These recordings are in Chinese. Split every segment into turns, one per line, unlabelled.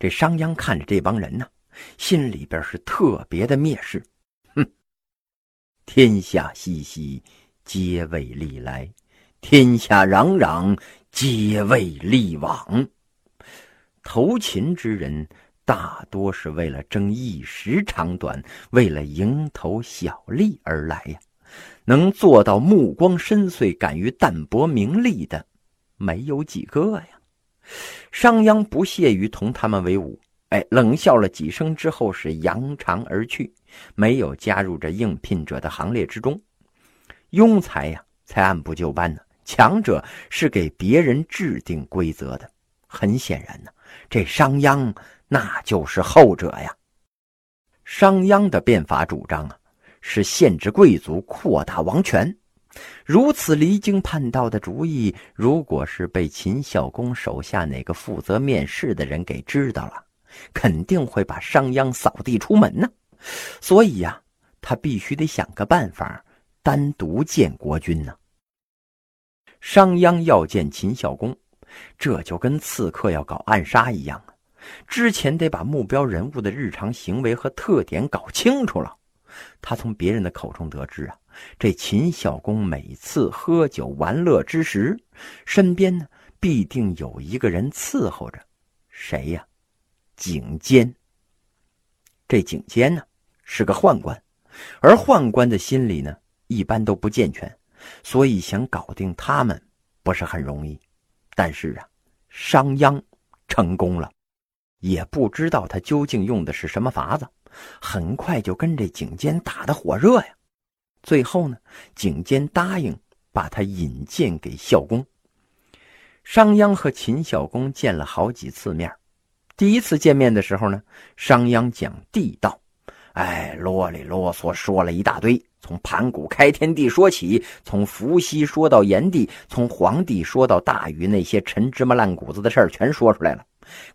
这商鞅看着这帮人呢，心里边是特别的蔑视。哼，天下熙熙，皆为利来；天下攘攘，皆为利往。投秦之人。大多是为了争一时长短，为了蝇头小利而来呀。能做到目光深邃、敢于淡泊名利的，没有几个呀。商鞅不屑于同他们为伍，哎，冷笑了几声之后是扬长而去，没有加入这应聘者的行列之中。庸才呀，才按部就班呢；强者是给别人制定规则的。很显然呢，这商鞅。那就是后者呀。商鞅的变法主张啊，是限制贵族，扩大王权。如此离经叛道的主意，如果是被秦孝公手下哪个负责面试的人给知道了，肯定会把商鞅扫地出门呢。所以呀，他必须得想个办法，单独见国君呢。商鞅要见秦孝公，这就跟刺客要搞暗杀一样啊。之前得把目标人物的日常行为和特点搞清楚了。他从别人的口中得知啊，这秦孝公每次喝酒玩乐之时，身边呢必定有一个人伺候着。谁呀？景监。这景监呢是个宦官，而宦官的心理呢一般都不健全，所以想搞定他们不是很容易。但是啊，商鞅成功了。也不知道他究竟用的是什么法子，很快就跟这景监打得火热呀。最后呢，景监答应把他引荐给孝公。商鞅和秦孝公见了好几次面，第一次见面的时候呢，商鞅讲地道，哎，啰里啰嗦说了一大堆，从盘古开天地说起，从伏羲说到炎帝，从黄帝说到大禹，那些陈芝麻烂谷子的事儿全说出来了。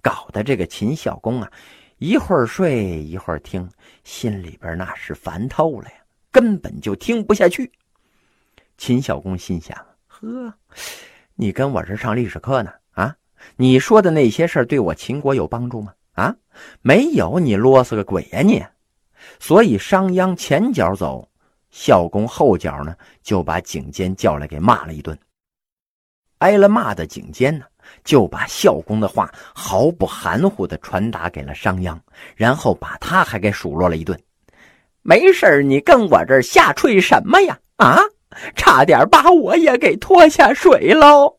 搞得这个秦孝公啊，一会儿睡一会儿听，心里边那是烦透了呀，根本就听不下去。秦孝公心想：呵，你跟我这上历史课呢？啊，你说的那些事儿对我秦国有帮助吗？啊，没有，你啰嗦个鬼呀你！所以商鞅前脚走，孝公后脚呢就把景监叫来给骂了一顿。挨了骂的景监呢。就把孝公的话毫不含糊的传达给了商鞅，然后把他还给数落了一顿。没事你跟我这儿下坠什么呀？啊，差点把我也给拖下水喽！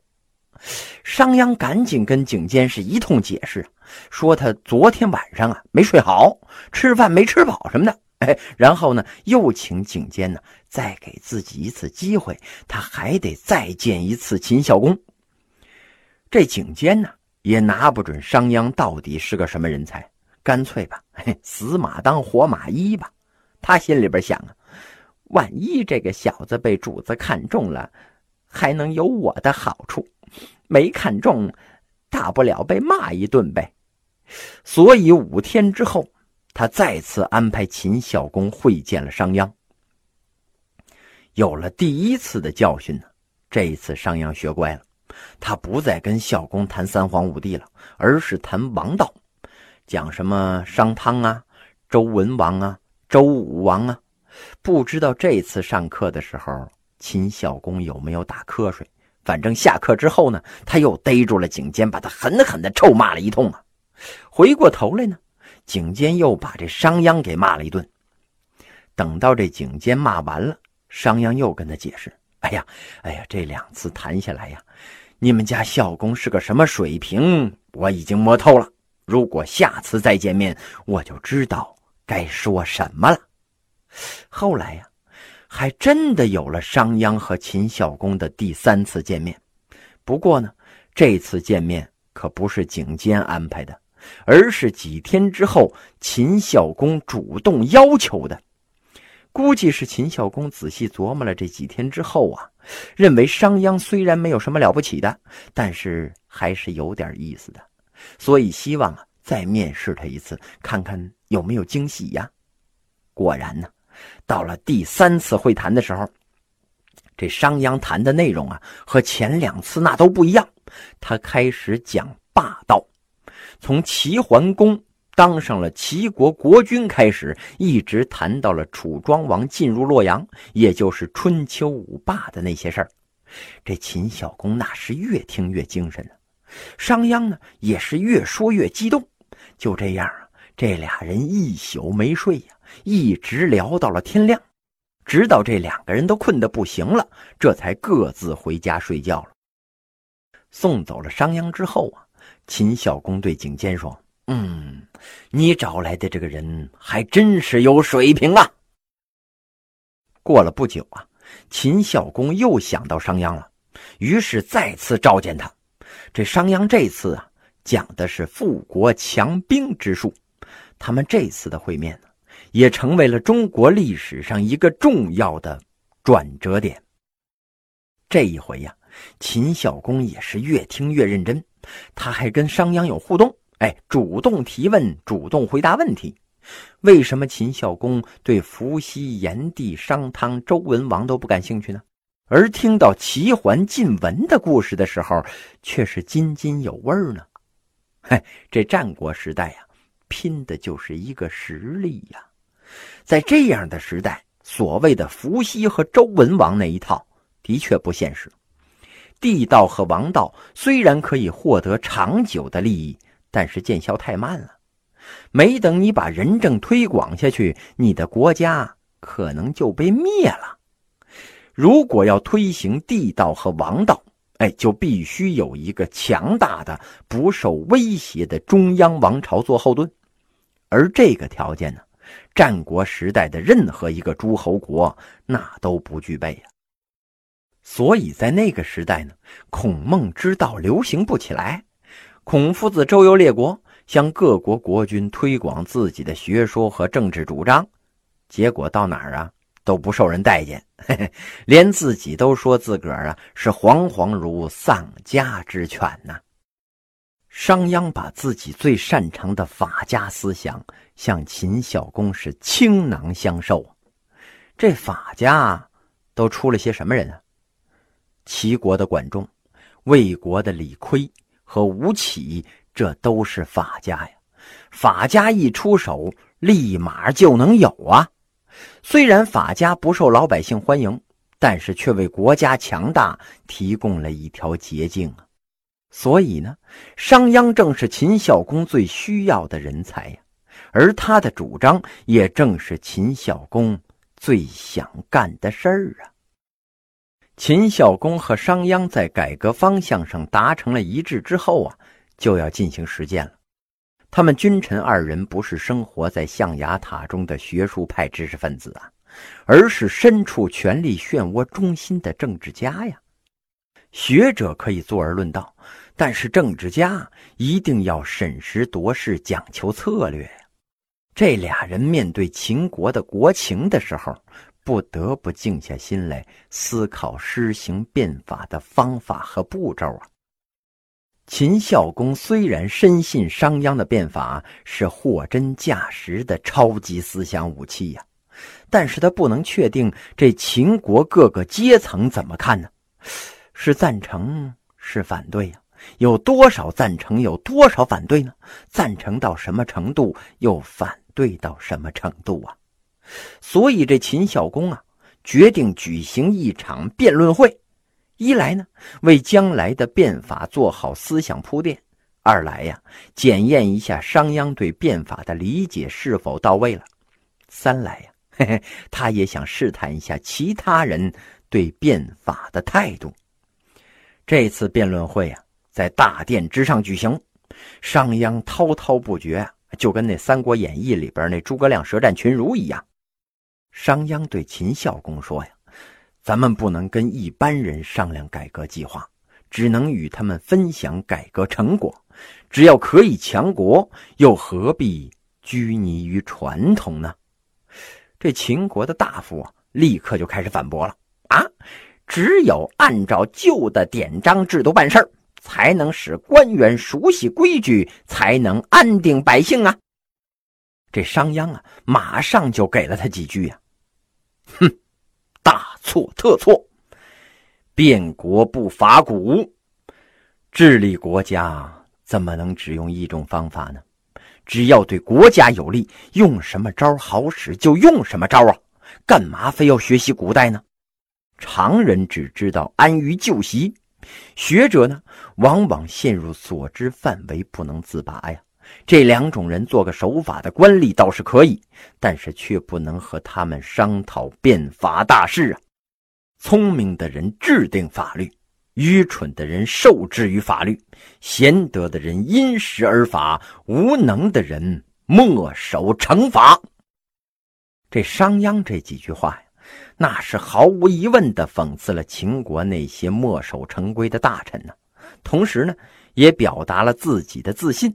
商鞅赶紧跟景监是一通解释，说他昨天晚上啊没睡好，吃饭没吃饱什么的。哎，然后呢，又请景监呢再给自己一次机会，他还得再见一次秦孝公。这景监呢，也拿不准商鞅到底是个什么人才，干脆吧，嘿，死马当活马医吧。他心里边想啊，万一这个小子被主子看中了，还能有我的好处；没看中，大不了被骂一顿呗。所以五天之后，他再次安排秦孝公会见了商鞅。有了第一次的教训呢，这一次商鞅学乖了。他不再跟孝公谈三皇五帝了，而是谈王道，讲什么商汤啊、周文王啊、周武王啊。不知道这次上课的时候，秦孝公有没有打瞌睡？反正下课之后呢，他又逮住了景监，把他狠狠的臭骂了一通啊。回过头来呢，景监又把这商鞅给骂了一顿。等到这景监骂完了，商鞅又跟他解释：“哎呀，哎呀，这两次谈下来呀。”你们家孝公是个什么水平？我已经摸透了。如果下次再见面，我就知道该说什么了。后来呀，还真的有了商鞅和秦孝公的第三次见面。不过呢，这次见面可不是景监安排的，而是几天之后秦孝公主动要求的。估计是秦孝公仔细琢磨了这几天之后啊，认为商鞅虽然没有什么了不起的，但是还是有点意思的，所以希望啊再面试他一次，看看有没有惊喜呀。果然呢，到了第三次会谈的时候，这商鞅谈的内容啊和前两次那都不一样，他开始讲霸道，从齐桓公当上了齐国国君开始，一直谈到了楚庄王进入洛阳，也就是春秋五霸的那些事儿。这秦孝公那是越听越精神呢，商鞅呢也是越说越激动。就这样啊，这俩人一宿没睡呀，一直聊到了天亮。直到这两个人都困得不行了，这才各自回家睡觉了。送走了商鞅之后啊，秦孝公对景监说：“嗯，你找来的这个人还真是有水平啊。”过了不久啊，秦孝公又想到商鞅了，于是再次召见他。这商鞅这次啊，讲的是富国强兵之术。他们这次的会面呢？也成为了中国历史上一个重要的转折点。这一回呀，秦孝公也是越听越认真，他还跟商鞅有互动，哎，主动提问，主动回答问题。为什么秦孝公对伏羲、炎帝、商汤、周文王都不感兴趣呢？而听到齐桓晋文的故事的时候，却是津津有味呢？嗨，这战国时代呀，拼的就是一个实力呀。在这样的时代，所谓的伏羲和周文王那一套的确不现实。地道和王道虽然可以获得长久的利益，但是见效太慢了。没等你把仁政推广下去，你的国家可能就被灭了。如果要推行地道和王道，哎，就必须有一个强大的、不受威胁的中央王朝做后盾，而这个条件呢？战国时代的任何一个诸侯国，那都不具备呀。所以在那个时代呢，孔孟之道流行不起来。孔夫子周游列国，向各国国君推广自己的学说和政治主张，结果到哪儿啊都不受人待见，嘿嘿，连自己都说自个儿啊是惶惶如丧家之犬呐。商鞅把自己最擅长的法家思想向秦孝公是倾囊相授。这法家都出了些什么人啊？齐国的管仲、魏国的李悝和吴起，这都是法家呀。法家一出手，立马就能有啊。虽然法家不受老百姓欢迎，但是却为国家强大提供了一条捷径啊。所以呢，商鞅正是秦孝公最需要的人才呀，而他的主张也正是秦孝公最想干的事儿啊。秦孝公和商鞅在改革方向上达成了一致之后啊，就要进行实践了。他们君臣二人不是生活在象牙塔中的学术派知识分子啊，而是身处权力漩涡中心的政治家呀。学者可以坐而论道。但是政治家一定要审时度势，讲求策略。这俩人面对秦国的国情的时候，不得不静下心来思考施行变法的方法和步骤啊。秦孝公虽然深信商鞅的变法是货真价实的超级思想武器呀，但是他不能确定这秦国各个阶层怎么看呢？是赞成，是反对呀？有多少赞成，有多少反对呢？赞成到什么程度，又反对到什么程度啊？所以这秦孝公啊，决定举行一场辩论会。一来呢，为将来的变法做好思想铺垫；二来呀，检验一下商鞅对变法的理解是否到位了；三来呀，嘿嘿，他也想试探一下其他人对变法的态度。这次辩论会啊。在大殿之上举行，商鞅滔滔不绝，就跟那《三国演义》里边那诸葛亮舌战群儒一样。商鞅对秦孝公说：“呀，咱们不能跟一般人商量改革计划，只能与他们分享改革成果。只要可以强国，又何必拘泥于传统呢？”这秦国的大夫啊，立刻就开始反驳了：“啊，只有按照旧的典章制度办事儿。”才能使官员熟悉规矩，才能安定百姓啊！这商鞅啊，马上就给了他几句呀。错特错！变国不伐古，治理国家怎么能只用一种方法呢？只要对国家有利，用什么招好使就用什么招啊！干嘛非要学习古代呢？常人只知道安于旧习，学者呢，往往陷入所知范围不能自拔呀。这两种人做个守法的官吏倒是可以，但是却不能和他们商讨变法大事啊。聪明的人制定法律，愚蠢的人受制于法律；贤德的人因时而法，无能的人墨守成法。这商鞅这几句话呀，那是毫无疑问的讽刺了秦国那些墨守成规的大臣呢，同时呢，也表达了自己的自信。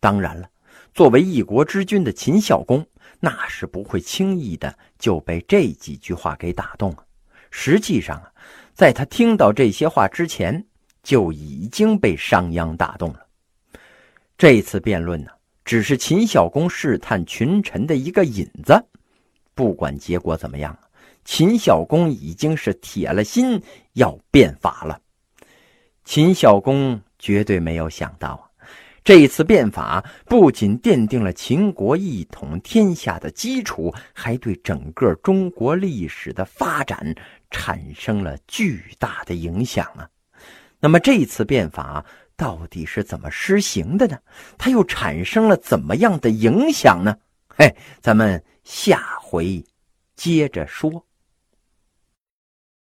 当然了，作为一国之君的秦孝公，那是不会轻易的就被这几句话给打动了。实际上啊，在他听到这些话之前，就已经被商鞅打动了。这次辩论呢，只是秦孝公试探群臣的一个引子。不管结果怎么样，秦孝公已经是铁了心要变法了。秦孝公绝对没有想到啊。这一次变法不仅奠定了秦国一统天下的基础，还对整个中国历史的发展产生了巨大的影响啊！那么这次变法到底是怎么施行的呢？它又产生了怎么样的影响呢？嘿，咱们下回接着说。